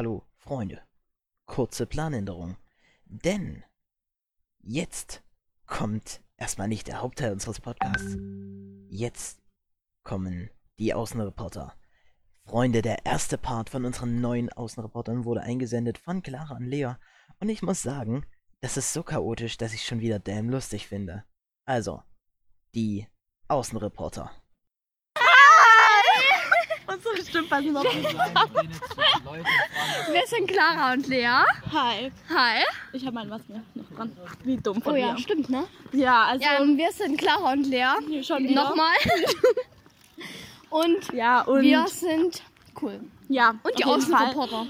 Hallo, Freunde. Kurze Planänderung. Denn jetzt kommt erstmal nicht der Hauptteil unseres Podcasts. Jetzt kommen die Außenreporter. Freunde, der erste Part von unseren neuen Außenreportern wurde eingesendet von Clara und Lea. Und ich muss sagen, das ist so chaotisch, dass ich schon wieder damn lustig finde. Also, die Außenreporter. Unsere Stimmen passen noch nicht. Wir sind Clara und Lea. Hi. Hi. Ich habe meine Maske noch dran. Wie dumm von Oh ja, mir. stimmt, ne? Ja, also Ja, und wir sind Clara und Lea. schon wieder. Nochmal. und Ja, und wir sind cool. ja, Und die jeden Fall. Außenreporter.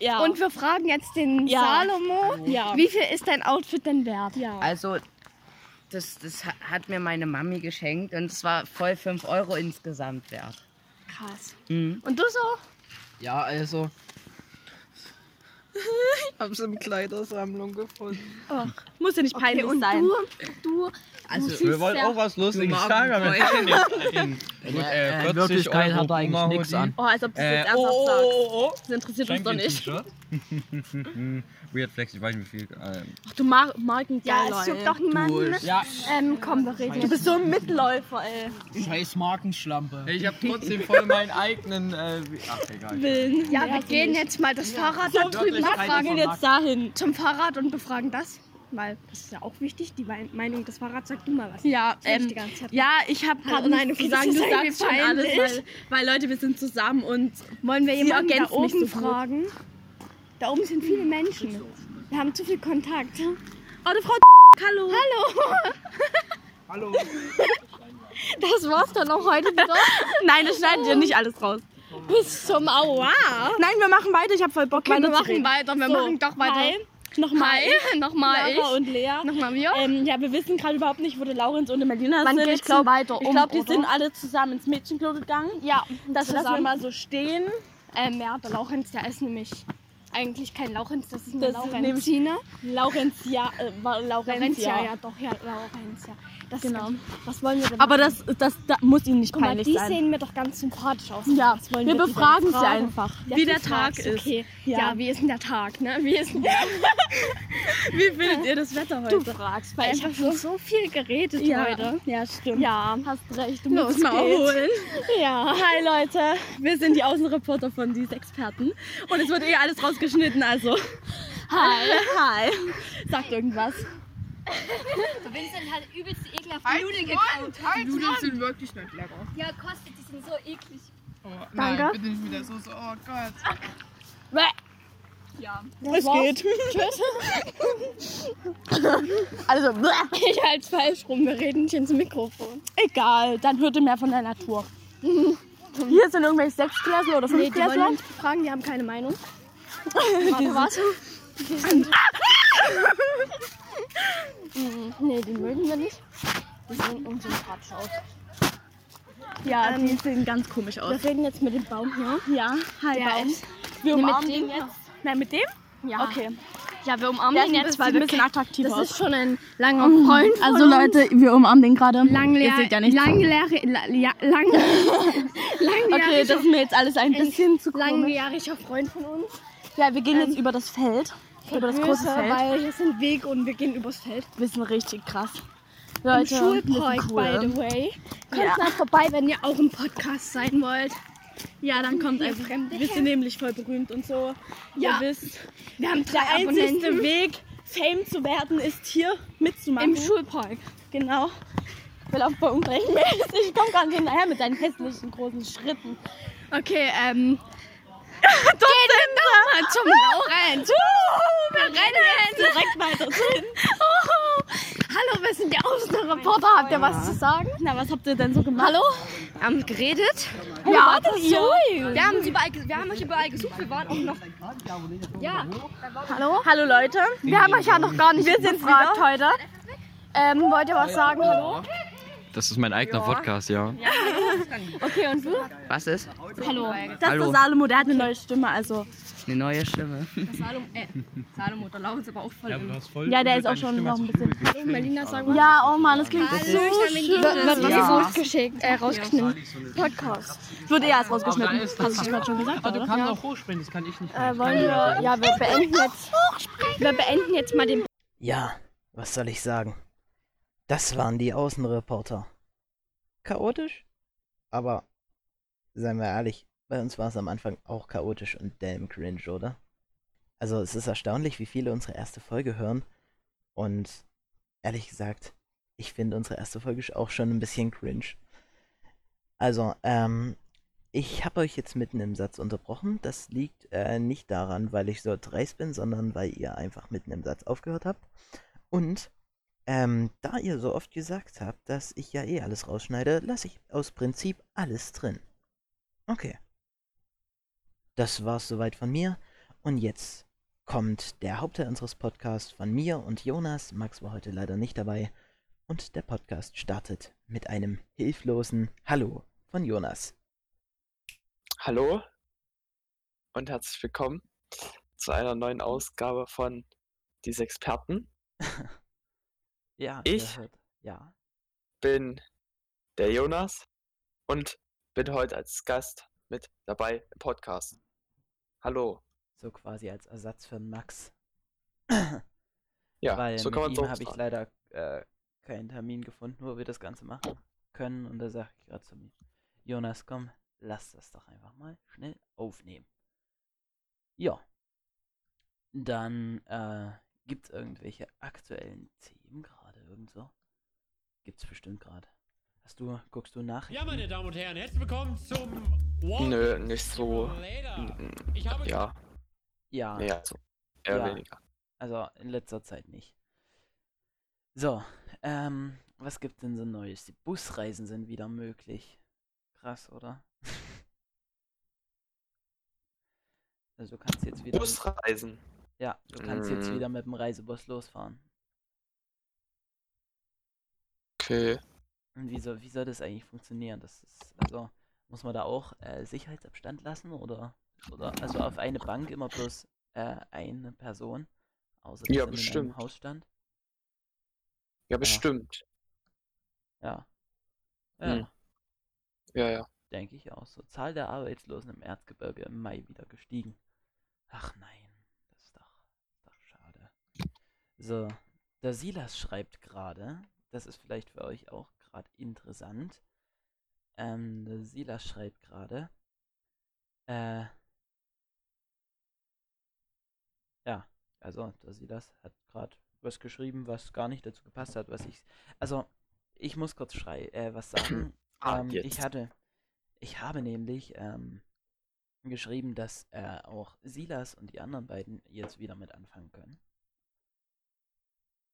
Ja. Und wir fragen jetzt den Ja. Salomo, Ja. wie viel ist dein Outfit denn wert? ja. Also, das, das ha- hat mir meine Mami geschenkt und es war voll 5 Euro insgesamt wert. Krass. Mhm. Und du so? Ja, also. ich hab's im Kleidersammlung gefunden. muss ja nicht peinlich und sein. du, du, Also, Wir wollen auch was Lustiges sagen, aber wir können jetzt einen, gut, äh, in 40 Wirklichkeit Euro hat er eigentlich nichts an. Oh, als ob du das Äh, jetzt oh, ernsthaft oh, sagst. oh, oh, Das interessiert uns doch nicht. Weird Flex, ich weiß nicht wie viel. Ähm, Ach, du mag Marken ja, es juckt doch niemanden. Ja, Ähm, komm, wir reden Du bist so ein Mitläufer, ey. scheiß Markenschlampe. ich hab trotzdem voll meinen eigenen. Äh, ach, egal. Willen. Ja, wir gehen jetzt mal das Fahrrad da drüben Wir gehen jetzt dahin. Zum Fahrrad und befragen das. Weil das ist ja auch wichtig, die Mei- Meinung des Fahrrads. Sag du mal was. Ja, ähm, die ganze Zeit. ja, ich habe gerade nein, nichts okay, das Du sagst schon alles, weil, weil Leute, wir sind zusammen und Wollen wir jemanden da oben so gut. fragen? Da oben sind viele Menschen. Wir haben zu viel Kontakt. Oh, eine Frau Hallo. Hallo. Hallo. Das war's dann auch heute wieder. Nein, das schneidet ihr nicht alles raus. Bis zum Aua. Nein, wir machen weiter. Ich habe voll Bock, Okay, wir machen weiter. Wir So, machen doch weiter. Hi. Nochmal Hi. Nochmal Laura ich. und Lea. Nochmal wir. Ähm, ja, wir wissen gerade überhaupt nicht, wo der Laurenz und der Melina Wann sind. geht's ich glaube, ich um, glaub, die oder? sind alle zusammen ins Mädchenklo gegangen. ja, Das lassen wir mal so stehen. Ähm, ja, der Laurenz, der ist nämlich eigentlich kein Laurenz, das ist eine Das ist Laurenzine. Laurenzia, äh, war Laurentia, Laurenzia. ja doch, ja, Laurenzia. Das Genau. Was wollen wir denn Aber das, das, das muss ihnen nicht Guck mal, peinlich die sein. sehen mir doch ganz sympathisch aus. ja, wir die denn befragen sie einfach, Ja, wie der Tag fragst, ist. Okay. Ja. Ja. wie ist denn der Tag, ne? Wie ist denn der? Wie findet ihr das Wetter heute? Du fragst, weil ich habe schon so viel geredet ja, heute. ja, stimmt. Ja. Hast recht, du Los musst mal holen. Ja. Hi Leute, wir sind die Außenreporter von Dies Experten und es wird eh alles rausgeschnitten, also hi. Hi. Sagt irgendwas. Vincent hat übelst die ekelhafte Nudeln gekauft. Die Nudeln sind wirklich nicht lecker. Ja, kostet, die sind so eklig. Oh, Danke. nein, bitte nicht mit der Soße. Oh Gott. Es geht. also, Ich halte falsch rum, wir reden nicht ins Mikrofon. egal, dann hört ihr mehr von der Natur. Hier sind irgendwelche Sechsklässler oder Nee, die wollen Fünftklässler. befragen, die haben keine Meinung. Warte, was? Die sind... Mm, nee, die mögen wir nicht. Die sehen unsympathisch aus. Ja, Ähm, die sehen ganz komisch aus. Wir reden jetzt mit dem Baum hier. Ja, hi Der Baum. ist- Wir Nee, mit umarmen dem den jetzt. Nein, mit dem? Ja. Okay. Ja, wir umarmen Der ihn ist ein jetzt, bisschen, weil wir ein bisschen attraktiv Das aus. ist schon ein langer Freund von Also uns. Leute, wir umarmen den gerade. Ihr seht ja nichts. langjährig, la, ja, lang, Okay, das ist mir jetzt alles ein bisschen zu komisch. langjähriger Freund von uns. Ja, wir gehen jetzt über das Feld. Über das große Feld. Weil hier sind Weg und wir gehen übers Feld. Wir sind richtig krass. Im Leute, Schulpark, wir sind cool. by the way. Kommt Ja. mal vorbei, wenn ihr auch im Podcast sein wollt. Ja, dann kommt einfach. Fremde Wir sind nämlich voll berühmt und so. Ja. Ihr wisst, Wir haben drei der Abonnenten Weg, Fame zu werden, ist hier mitzumachen. im Schulpark. Genau. Wir laufen bei unrechtmäßig. Ich komme gar nicht hinterher mit deinen hässlichen großen Schritten. Okay, ähm. Gehen nochmal zum Laurenz. Uh, wir rennen. Direkt weiter hin. Hallo, wir sind die Außenreporter. Habt ihr was zu sagen? Na, was habt ihr denn so gemacht? Hallo? Wir haben geredet. Ja, das ihr? Wir haben, überall, wir haben euch überall gesucht. Wir waren auch noch. Ja, Hallo? Hallo Leute. Wir haben euch ja noch gar nicht Wir sind gefragt heute. Ähm, wollt ihr was sagen? Hallo? Das ist mein eigener Podcast, ja. Okay, und du? Was ist? Hallo. Das Hallo. ist der Salomo, der hat eine neue Stimme, also. Eine neue Stimme. Salom, äh, Salomo, der Lauf ist aber auch voll im... Ja, der ist auch schon noch ein bisschen. Melina, sag mal. Ja, oh Mann, das klingt so ich hab ihn schön. Was Ja. ist rausgeschickt, äh, rausgeschnitten? Podcast. Wird eh erst rausgeschnitten. Hast du gerade schon gesagt, Ah, du kannst auch hochspringen, das kann ich nicht. Äh, wollen wir, ja, wir beenden jetzt, wir beenden jetzt mal den Ja, was soll ich sagen? Das waren die Außenreporter. Chaotisch? Aber, seien wir ehrlich, bei uns war es am Anfang auch chaotisch und damn cringe, oder? Also es ist erstaunlich, wie viele unsere erste Folge hören. Und ehrlich gesagt, ich finde unsere erste Folge auch schon ein bisschen cringe. Also, ähm, ich habe euch jetzt mitten im Satz unterbrochen. Das liegt äh, nicht daran, weil ich so dreist bin, sondern weil ihr einfach mitten im Satz aufgehört habt. Und ähm, da ihr so oft gesagt habt, dass ich ja eh alles rausschneide, lasse ich aus Prinzip alles drin. Okay. Das war's soweit von mir. Und jetzt kommt der Hauptteil unseres Podcasts von mir und Jonas. Max war heute leider nicht dabei. Und der Podcast startet mit einem hilflosen Hallo von Jonas. Hallo und herzlich willkommen zu einer neuen Ausgabe von Diese Experten. Ja, Ich? hört- Ja. Bin der Jonas und bin heute als Gast mit dabei im Podcast. Hallo. So quasi als Ersatz für Max. Ja, Weil so mit kann man ihm habe ich sagen. leider äh, keinen Termin gefunden, wo wir das Ganze machen können. Und da sage ich gerade zu mir, Jonas, komm, lass das doch einfach mal schnell aufnehmen. Ja. Dann äh, gibt es irgendwelche aktuellen Themen gerade irgendwo? Gibt's bestimmt gerade. Hast du, guckst du nach? Ja, meine Damen und Herren, herzlich willkommen zum Walk Nö, nicht so. Ich habe Ja, Ja, nee, also eher Ja. weniger. also in letzter Zeit nicht. So, ähm, was gibt denn so Neues? Die Busreisen sind wieder möglich. Krass, oder? also du kannst jetzt wieder. Busreisen. Ja, du kannst jetzt Mm. wieder mit dem Reisebus losfahren. Okay. Und wie soll, wie soll das eigentlich funktionieren? Das ist, also, muss man da auch äh, Sicherheitsabstand lassen oder, oder also auf eine Bank immer bloß äh, eine Person? Außer Ja, bestimmt. Haus stand? Ja, bestimmt. Ja. Ja, Hm. Ja, ja. denke ich auch so. Zahl der Arbeitslosen im Erzgebirge im Mai wieder gestiegen. Ach nein, das ist doch, ist doch schade. So, der Silas schreibt gerade, das ist vielleicht für euch auch gerade interessant. Ähm, der Silas schreibt gerade, äh, ja, also der Silas hat gerade was geschrieben, was gar nicht dazu gepasst hat, was ich, also ich muss kurz schrei, äh, was sagen. Ah, ähm, ich hatte, ich habe nämlich ähm, geschrieben, dass äh, auch Silas und die anderen beiden jetzt wieder mit anfangen können.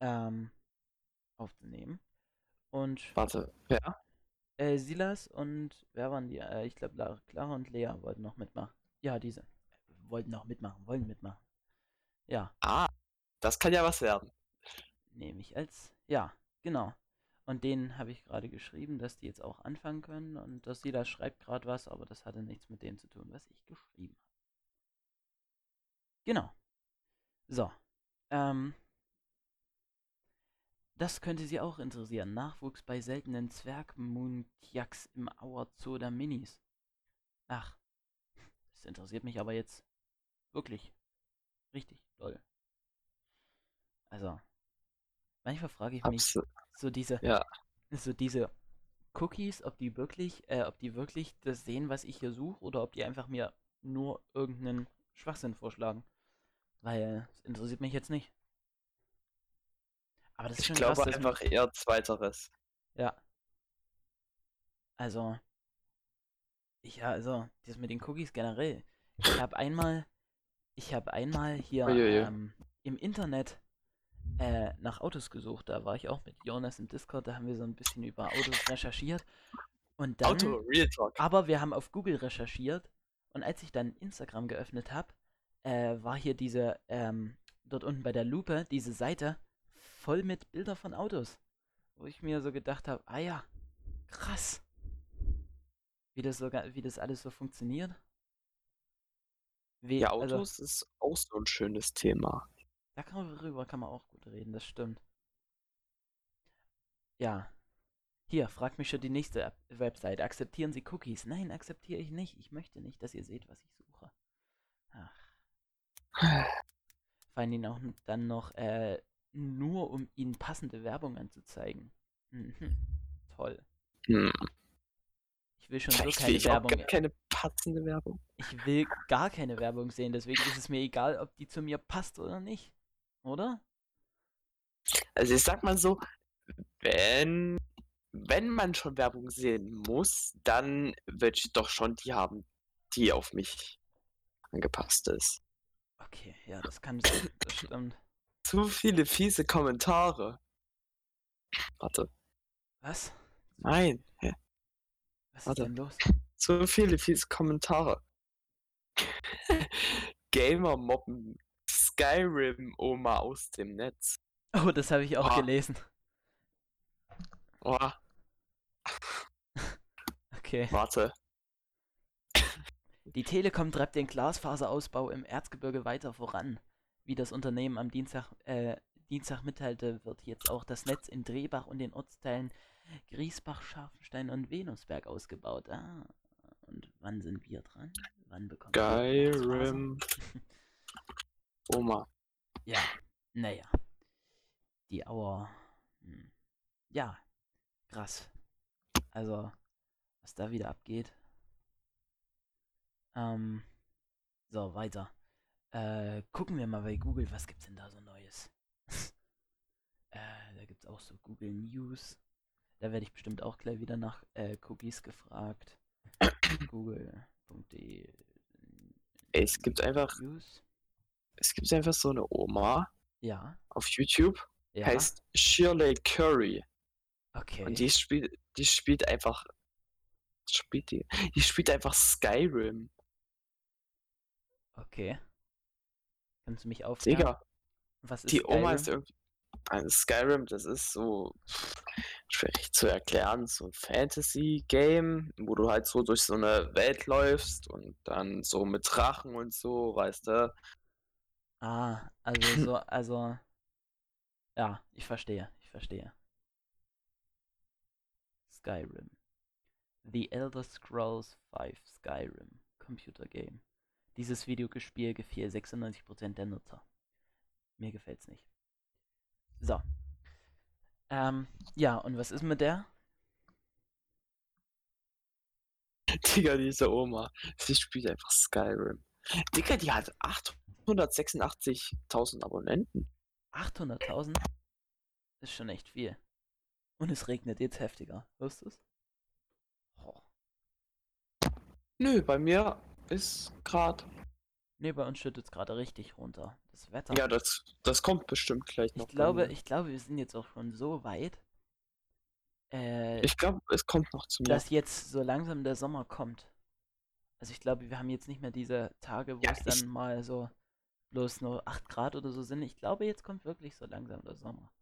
Ähm, aufzunehmen. Und Warte, wer? äh, Silas und wer waren die? Äh, ich glaube, Lara- Clara und Lea wollten noch mitmachen. Ja, diese. Äh, wollten noch mitmachen, wollen mitmachen. Ja, Ah, das kann ja was werden. nehme ich als. Ja, genau. Und denen habe ich gerade geschrieben, dass die jetzt auch anfangen können und dass Silas schreibt gerade was, aber das hatte nichts mit dem zu tun, was ich geschrieben habe. Genau. So. Ähm. Das könnte Sie auch interessieren. Nachwuchs bei seltenen Zwergmuntiaks im Auer Zoo der Minis. Ach. Das interessiert mich aber jetzt wirklich richtig doll. Also. Manchmal frage ich mich, so diese, ja. so diese Cookies, ob die wirklich, äh, ob die wirklich das sehen, was ich hier suche, oder ob die einfach mir nur irgendeinen Schwachsinn vorschlagen. Weil es interessiert mich jetzt nicht. Aber das ist Ich schon glaube krass, einfach eher Zweiteres. Ja. Also. Ja, also, das mit den Cookies generell. Ich habe einmal, ich habe einmal hier ähm, im Internet äh, nach Autos gesucht. Da war ich auch mit Jonas im Discord, da haben wir so ein bisschen über Autos recherchiert. Und dann, Auto, Real Talk. aber wir haben auf Google recherchiert und als ich dann Instagram geöffnet habe, äh, war hier diese, ähm, dort unten bei der Lupe, diese Seite voll mit Bilder von Autos. Wo ich mir so gedacht habe, ah ja, Krass. Wie das, so, ga- wie das alles so funktioniert. Wie, Ja, also, Autos ist auch so ein schönes Thema. darüber kann man auch gut reden, das stimmt. Ja. Hier, fragt mich schon die nächste Website. Akzeptieren Sie Cookies? Nein, akzeptiere ich nicht. Ich möchte nicht, dass ihr seht, was ich suche. Ach. Fallen Ihnen auch dann noch, äh, nur um Ihnen passende Werbung anzuzeigen. Mhm. Toll. Hm. Ich will schon so Vielleicht will keine Werbung. gar keine passende Werbung. Ich will gar keine Werbung sehen, deswegen ist es mir egal, ob die zu mir passt oder nicht. Oder? Also ich sag mal so, wenn, wenn man schon Werbung sehen muss, dann will ich doch schon die haben, die auf mich angepasst ist. Okay, ja, das kann sein. Das stimmt. Zu viele fiese Kommentare. Warte. Was? Nein. Hä? Was ist Warte. denn los? Zu viele fiese Kommentare. Gamer mobben Skyrim Oma aus dem Netz. Oh, das habe ich auch Ah. gelesen. Oh, Okay. warte. Die Telekom treibt den Glasfaserausbau im Erzgebirge weiter voran. Wie das Unternehmen am Dienstag, äh, Dienstag mitteilte, wird jetzt auch das Netz in Drehbach und den Ortsteilen Griesbach, Scharfenstein und Venusberg ausgebaut. Ah, und wann sind wir dran? Wann bekommen wir? Skyrim Oma. Ja, naja. Die Auer. Hm. Ja, krass. Also, was da wieder abgeht. Ähm, so, weiter. Äh, gucken wir mal bei Google, was gibt's denn da so Neues? äh, da gibt's auch so Google News. Da werde ich bestimmt auch gleich wieder nach äh, Cookies gefragt. Google.de es gibt einfach, News. es gibt einfach so eine Oma Ja, auf YouTube, ja. heißt Shirley Curry. okay. Und die spielt, die spielt einfach, spielt die, die spielt einfach Skyrim. Okay. Kannst du mich aufklären? Digga, Was ist die Oma ist Skyrim? irgendwie, also Skyrim, das ist so schwierig zu erklären, so ein Fantasy-Game, wo du halt so durch so eine Welt läufst und dann so mit Drachen und so, weißt du. Ah, also so, also. Ja, ich verstehe, ich verstehe. Skyrim. The Elder Scrolls V Skyrim. Computer Game. Dieses Videospiel gefiel 96% der Nutzer. Mir gefällt's nicht. So. Ähm, ja, und was ist mit der? Digga, diese Oma, sie spielt einfach Skyrim. Digga, die hat 886.000 Abonnenten. 800.000? Ist schon echt viel. Und es regnet jetzt heftiger. Hörst du's? Oh. Nö, bei mir ist grad. Nee, bei uns schüttet es gerade richtig runter. Das Wetter. Ja, das, das kommt bestimmt gleich noch. ich glaube, ich glaube, wir sind jetzt auch schon so weit, äh, ich glaube, es kommt noch zu mir. dass jetzt so langsam der Sommer kommt. Also ich glaube, wir haben jetzt nicht mehr diese Tage, wo Ja, es ich- dann mal so bloß nur 8 Grad oder so sind. Ich glaube, jetzt kommt wirklich so langsam der Sommer.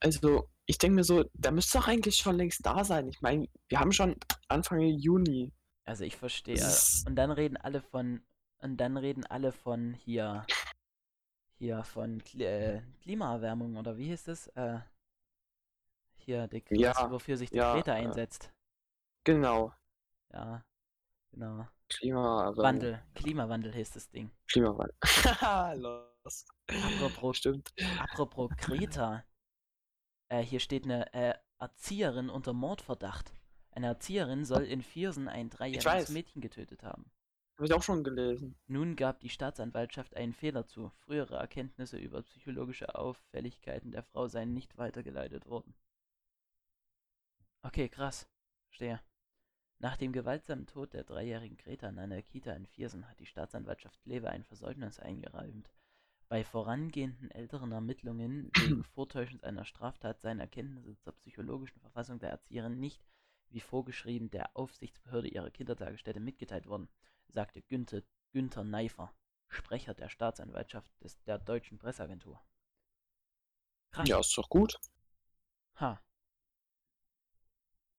Also, ich denke mir so, der müsste doch eigentlich schon längst da sein. Ich meine, wir haben schon Anfang Juni. Also ich verstehe. Und dann reden alle von, und dann reden alle von hier, hier von Kli äh, Klimaerwärmung oder wie hieß es? Äh, hier, die, Ja, das, wofür sich die ja, Greta äh, einsetzt. Genau. Ja, genau. Klimawandel. Wandel, Klimawandel hieß das Ding. Klimawandel. Haha, Lost. Apropos, Stimmt. apropos Greta. Äh, hier steht eine äh, Erzieherin unter Mordverdacht. Eine Erzieherin soll in Viersen ein dreijähriges. Mädchen getötet haben. Habe ich auch schon gelesen. Nun gab die Staatsanwaltschaft einen Fehler zu. Frühere Erkenntnisse über psychologische Auffälligkeiten der Frau seien nicht weitergeleitet worden. Okay, krass. Verstehe. Nach dem gewaltsamen Tod der dreijährigen Greta in einer Kita in Viersen hat die Staatsanwaltschaft Kleve ein Versäumnis eingeräumt. Bei vorangehenden älteren Ermittlungen wegen Vortäuschens einer Straftat seien Erkenntnisse zur psychologischen Verfassung der Erzieherin nicht, wie vorgeschrieben, der Aufsichtsbehörde ihrer Kindertagesstätte mitgeteilt worden, sagte Günther, Günther Neifer, Sprecher der Staatsanwaltschaft des, der Deutschen Presseagentur. Krass. Ja, ist doch gut. Ha.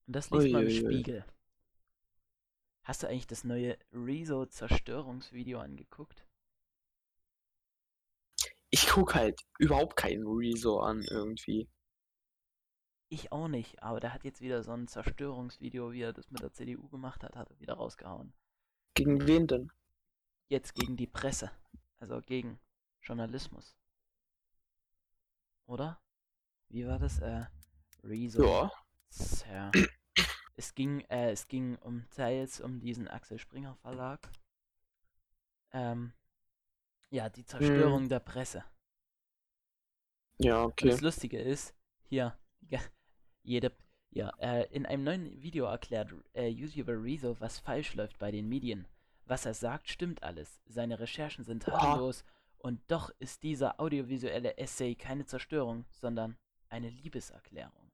Und das liest man im. Spiegel. Hast du eigentlich das neue Rezo-Zerstörungsvideo angeguckt? Ich guck halt überhaupt keinen Rezo an irgendwie. Ich auch nicht, aber der hat jetzt wieder so ein Zerstörungsvideo, wie er das mit der CDU gemacht hat, hat er wieder rausgehauen. Gegen wen denn? Jetzt gegen die Presse. Also gegen Journalismus. Oder? Wie war das? Äh, Rezo. Ja. Zer es ging, äh, es ging um teils um diesen Axel Springer Verlag. Ähm, ja, die Zerstörung der Presse. Ja, Und okay. das Lustige ist, hier, ja, jede, ja, äh, in einem neuen Video erklärt äh, YouTuber Rezo, was falsch läuft bei den Medien. Was er sagt, stimmt alles. Seine Recherchen sind tadellos und doch ist dieser audiovisuelle Essay keine Zerstörung, sondern eine Liebeserklärung.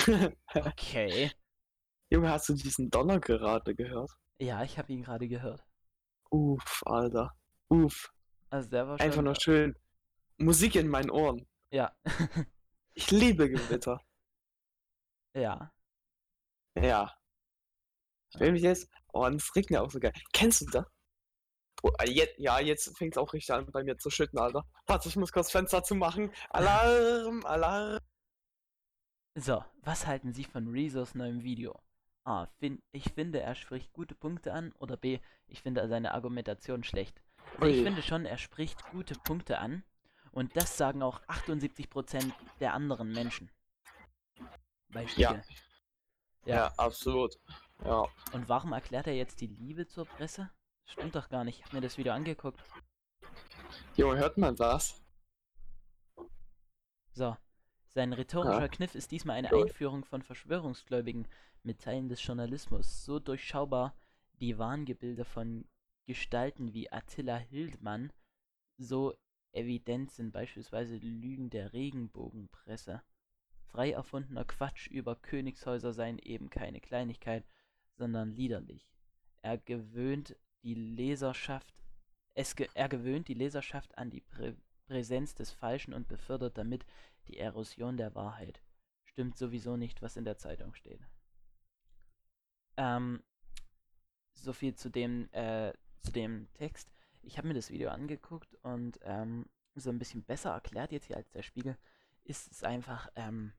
Okay. Junge, hast du diesen Donner gerade gehört? Ja, ich habe ihn gerade gehört. Uff, Alter. Uff. Also der war Einfach schon, nur schön. Musik in meinen Ohren. Ja, Ich liebe Gewitter. ja. Ja. Ich will mich jetzt. Oh, und es regnet auch so geil. Kennst du das? Oh, äh, jetzt, ja, jetzt fängt es auch richtig an, bei mir zu schütten, Alter. Warte, ich muss kurz Fenster zu machen. Alarm, Alarm. So, was halten Sie von Rezos neuem Video? A. Fin ich finde, er spricht gute Punkte an. Oder B. Ich finde seine Argumentation schlecht. Also ich finde schon, er spricht gute Punkte an. Und das sagen auch 78% der anderen Menschen. Bei Spiegel. Ja. Ja, absolut. Ja. Und warum erklärt er jetzt die Liebe zur Presse? Stimmt doch gar nicht. Ich habe mir das Video angeguckt. Junge, hört man das? So. Sein rhetorischer Ja. Kniff ist diesmal eine Cool. Einführung von Verschwörungsgläubigen mit Teilen des Journalismus. So durchschaubar die Wahngebilde von Gestalten wie Attila Hildmann, so evident sind beispielsweise Lügen der Regenbogenpresse. Frei erfundener Quatsch über Königshäuser seien eben keine Kleinigkeit, sondern liederlich. Er gewöhnt die Leserschaft, es ge er gewöhnt die Leserschaft an die Prä Präsenz des Falschen und befördert damit die Erosion der Wahrheit. Stimmt sowieso nicht, was in der Zeitung steht. Ähm, so viel zu dem, äh, zu dem Text. Ich habe mir das Video angeguckt und ähm, so ein bisschen besser erklärt jetzt hier als der Spiegel ist es einfach, ähm,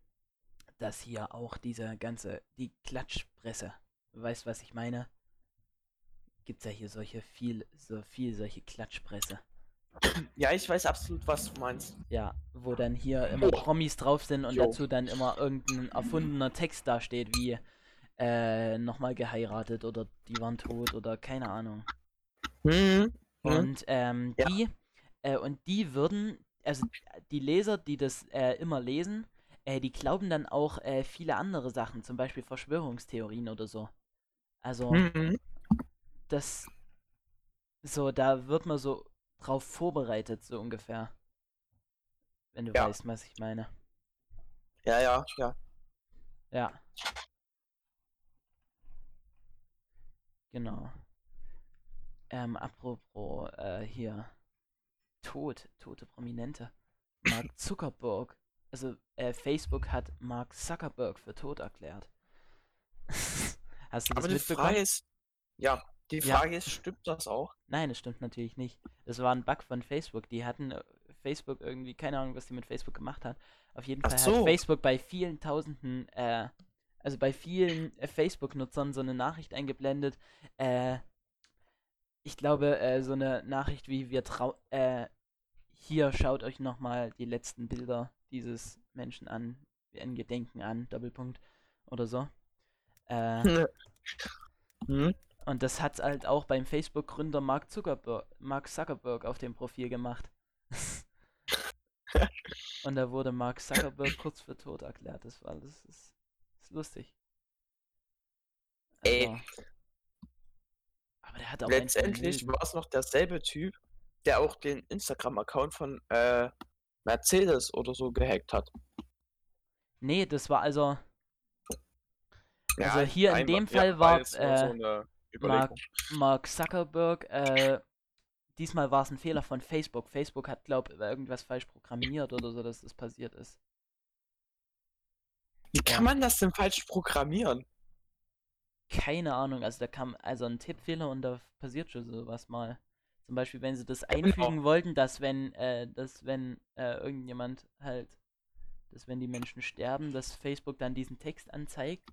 dass hier auch diese ganze, die Klatschpresse, weißt was ich meine? Gibt's ja hier solche viel, so viel solche Klatschpresse. Ja, ich weiß absolut, was du meinst. Ja, wo dann hier immer Oh. Promis drauf sind und Jo. dazu dann immer irgendein erfundener Text da steht, wie äh, nochmal geheiratet oder die waren tot oder keine Ahnung. Hm. Mhm. Und ähm, Ja. die äh, und die würden, also die Leser, die das äh, immer lesen, äh, die glauben dann auch äh, viele andere Sachen, zum Beispiel Verschwörungstheorien oder so. Also Mhm. das so, da wird man so drauf vorbereitet, so ungefähr. Wenn du Ja. weißt, was ich meine. Ja, ja, ja. Ja. Genau. Ähm, apropos, äh, hier. Tod, tote Prominente. Mark Zuckerberg. Also, äh, Facebook hat Mark Zuckerberg für tot erklärt. Hast du das Aber die? Frage ist, ja, die Ja. Frage ist, stimmt das auch? Nein, das stimmt natürlich nicht. Das war ein Bug von Facebook. Die hatten äh, Facebook irgendwie, keine Ahnung, was die mit Facebook gemacht hat. Auf jeden Ach Fall so. hat Facebook bei vielen Tausenden, äh, also bei vielen äh, Facebook-Nutzern so eine Nachricht eingeblendet. Äh, ich glaube, äh, so eine Nachricht wie wir trau, äh, hier schaut euch nochmal die letzten Bilder dieses Menschen an, in Gedenken an, Doppelpunkt oder so. Äh, Hm? und das hat halt auch beim Facebook-Gründer Mark Zuckerberg, Mark Zuckerberg auf dem Profil gemacht. und da wurde Mark Zuckerberg kurz für tot erklärt. Das war das ist, ist lustig. Ey. Also, aber der hat auch Letztendlich war es noch derselbe Typ, der auch den Instagram-Account von äh, Mercedes oder so gehackt hat. Nee, das war also Ja, Also hier in dem Fall war, jetzt nur äh, so Überlegung. Mark Zuckerberg. Äh, diesmal war es ein Fehler von Facebook. Facebook hat, glaub irgendwas falsch programmiert oder so, dass das passiert ist. Wie kann man das denn falsch programmieren? Keine Ahnung, also da kam also ein Tippfehler und da passiert schon sowas mal. Zum Beispiel, wenn sie das Genau. einfügen wollten, dass wenn, äh, dass wenn äh, irgendjemand halt, dass wenn die Menschen sterben, dass Facebook dann diesen Text anzeigt,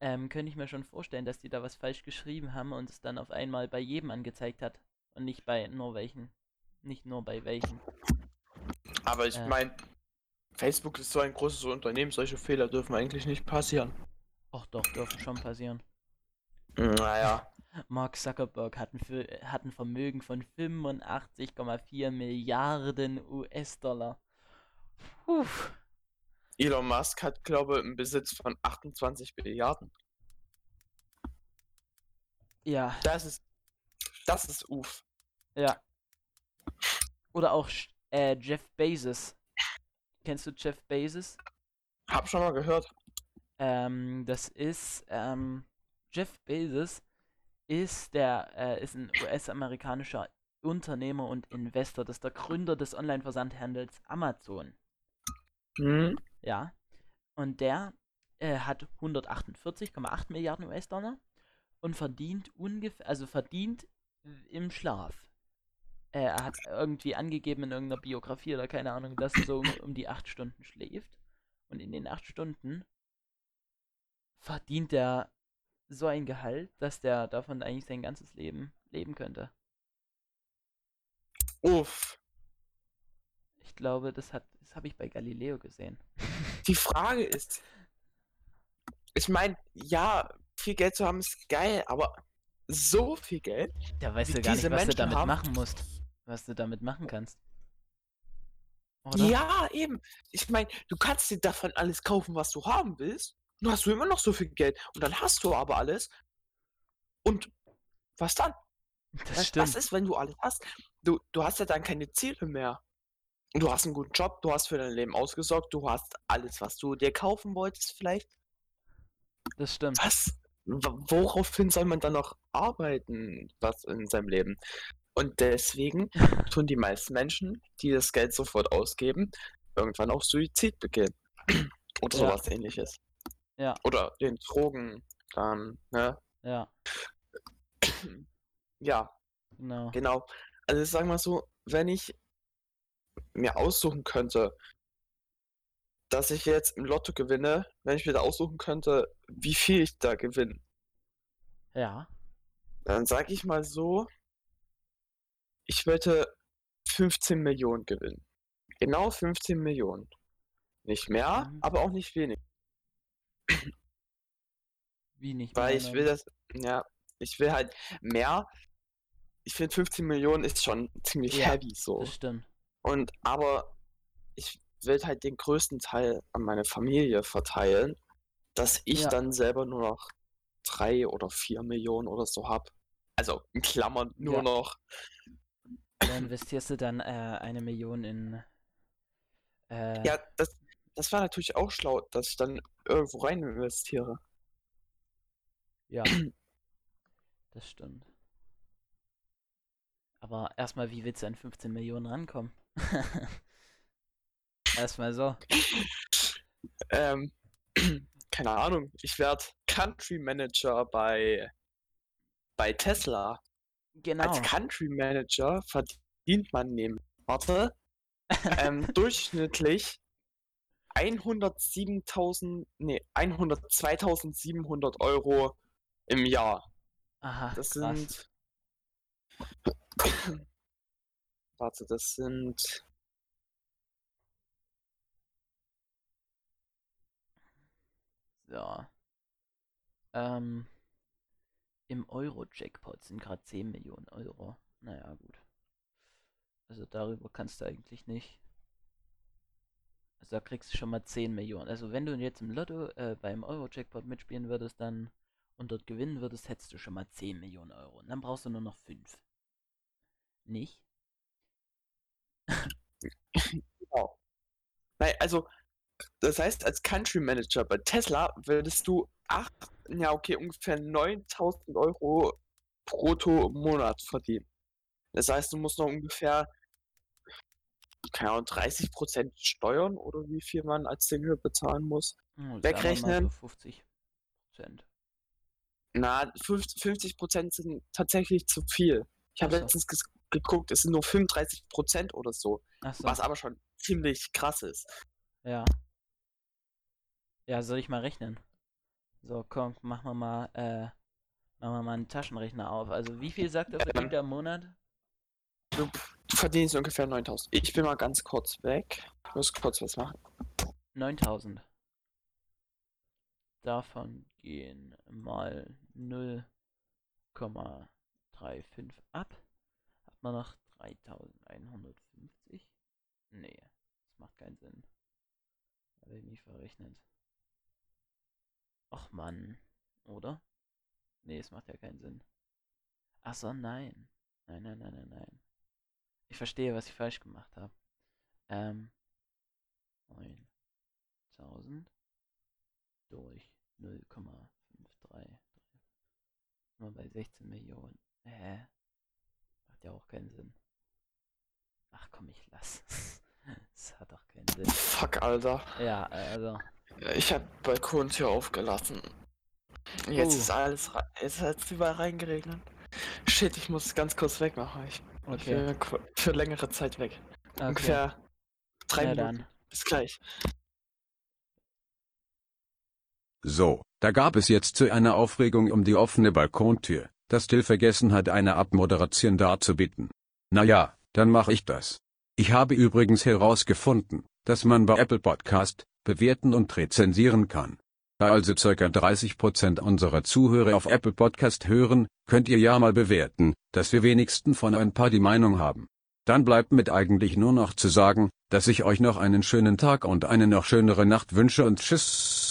ähm, könnte ich mir schon vorstellen, dass die da was falsch geschrieben haben und es dann auf einmal bei jedem angezeigt hat und nicht bei nur welchen. Nicht nur bei welchen. Aber ich Ja. meine, Facebook ist so ein großes Unternehmen, solche Fehler dürfen eigentlich nicht passieren. Och doch, dürfen schon passieren. Naja. Mark Zuckerberg hat ein, hat ein Vermögen von 85,4 Milliarden US-Dollar. Elon Musk hat, glaube ich, einen Besitz von 28 Milliarden. Ja, Das ist. Das ist uff. ja. Oder auch äh, Jeff Bezos. Kennst du Jeff Bezos? Hab schon mal gehört. Ähm, das ist, ähm, Jeff Bezos ist der, äh, ist ein US-amerikanischer Unternehmer und Investor. Das ist der Gründer des Online-Versandhandels Amazon. Hm? Ja. Und der äh, hat 148,8 Milliarden US-Dollar und verdient ungefähr, also verdient im Schlaf. Äh, er hat irgendwie angegeben in irgendeiner Biografie oder keine Ahnung, dass er so um, um die 8 Stunden schläft. Und in den 8 Stunden verdient er so ein Gehalt, dass der davon eigentlich sein ganzes Leben leben könnte. Uff. Ich glaube, das hat, das habe ich bei Galileo gesehen. Die Frage ist. Ich meine, ja, viel Geld zu haben ist geil, aber so viel Geld? Da weißt du gar nicht, was du Menschen damit haben- machen musst. Was du damit machen kannst. Oder? Ja, eben. Ich meine, du kannst dir davon alles kaufen, was du haben willst. Dann hast du immer noch so viel Geld. Und dann hast du aber alles. Und was dann? Das Was, stimmt. was ist, wenn du alles hast? Du, du hast ja dann keine Ziele mehr. Du hast einen guten Job, du hast für dein Leben ausgesorgt, du hast alles, was du dir kaufen wolltest, vielleicht. Das stimmt. Was? Woraufhin soll man dann noch arbeiten, was in seinem Leben? Und deswegen tun die meisten Menschen, die das Geld sofort ausgeben, irgendwann auch Suizid begehen. Oder Ja. sowas ähnliches. Ja. Oder den Drogen, dann, ne? Ja, Ja, genau. genau. Also ich sag mal so, wenn ich mir aussuchen könnte, dass ich jetzt im Lotto gewinne, wenn ich mir da aussuchen könnte, wie viel ich da gewinne, Ja. dann sag ich mal so, ich wollte 15 Millionen gewinnen. Genau 15 Millionen. Nicht mehr, Mhm. aber auch nicht wenig. Wie nicht Weil ich will das, ja, ich will halt mehr. Ich finde 15 Millionen ist schon ziemlich Ja, heavy so. Das stimmt. Und aber ich will halt den größten Teil an meine Familie verteilen, dass ich Ja. dann selber nur noch drei oder vier Millionen oder so hab. Also in Klammern nur Ja. noch. Da investierst du dann äh, eine Million in. Äh, Ja, das, das war natürlich auch schlau, dass ich dann irgendwo rein investiere. ja. Das stimmt. Aber erstmal, wie willst du an 15 Millionen rankommen? erstmal so. Ähm, keine Ahnung, ich werde Country Manager bei, bei Tesla. Genau. Als Country Manager verdient man nämlich, warte, ähm, durchschnittlich 107.000, nee, 102.700 Euro im Jahr. Aha, Das krass. sind. Warte, das sind. So. Ähm, Im Euro-Jackpot sind gerade 10 Millionen Euro. Naja, gut. Also darüber kannst du eigentlich nicht. Also da kriegst du schon mal 10 Millionen. Also wenn du jetzt im Lotto äh, beim Euro-Jackpot mitspielen würdest, dann und dort gewinnen würdest, hättest du schon mal 10 Millionen Euro. Und dann brauchst du nur noch 5. Nicht? Genau. Nein, also, das heißt, als Country Manager bei Tesla würdest du 8, ja, okay, ungefähr 9000 Euro brutto im Monat verdienen. Das heißt, du musst noch ungefähr, keine Ahnung, 30% Steuern oder wie viel man als Single bezahlen muss. Mal wegrechnen. so 50 Prozent. Na, 50 Prozent sind tatsächlich zu viel. Ich habe letztens geguckt, es sind nur 35 Prozent oder so, so. was aber schon ziemlich krass ist. Ja. Ja, soll ich mal rechnen? So, komm, machen wir mal, äh, machen wir mal einen Taschenrechner auf. Also, wie viel sagt verdient er im Monat? Du, du verdienst ungefähr 9000. Ich bin mal ganz kurz weg. Ich muss kurz was machen. 9000. Davon gehen mal 0,35 ab. Hat man noch 3150? Nee, das macht keinen Sinn. Habe ich mich verrechnet. Och Mann, oder? Nee, es macht ja keinen Sinn. Ach so, nein. Nein, nein, nein, nein, nein. Ich verstehe, was ich falsch gemacht habe. Ähm, 9000 durch 0,53. Mal bei 16 Millionen. Hä? Macht ja auch keinen Sinn. Ach komm, ich lass. Das hat doch keinen Sinn. Fuck, Alter. Ja, also. Ich habe Balkontür aufgelassen. Jetzt Oh. ist alles jetzt hat es überall reingeregnet. Shit, ich muss ganz kurz wegmachen. Ich Okay. für, für längere Zeit weg. okay. Ungefähr drei Na Minuten. dann. Bis gleich. So, da gab es jetzt zu einer Aufregung um die offene Balkontür, dass Till vergessen hat, eine Abmoderation darzubieten. Naja, dann mache ich das. Ich habe übrigens herausgefunden, dass man bei Apple Podcast bewerten und rezensieren kann. Da also circa 30% unserer Zuhörer auf Apple Podcast hören, könnt ihr ja mal bewerten, dass wir wenigstens von ein paar die Meinung haben. Dann bleibt mit eigentlich nur noch zu sagen, dass ich euch noch einen schönen Tag und eine noch schönere Nacht wünsche und tschüss.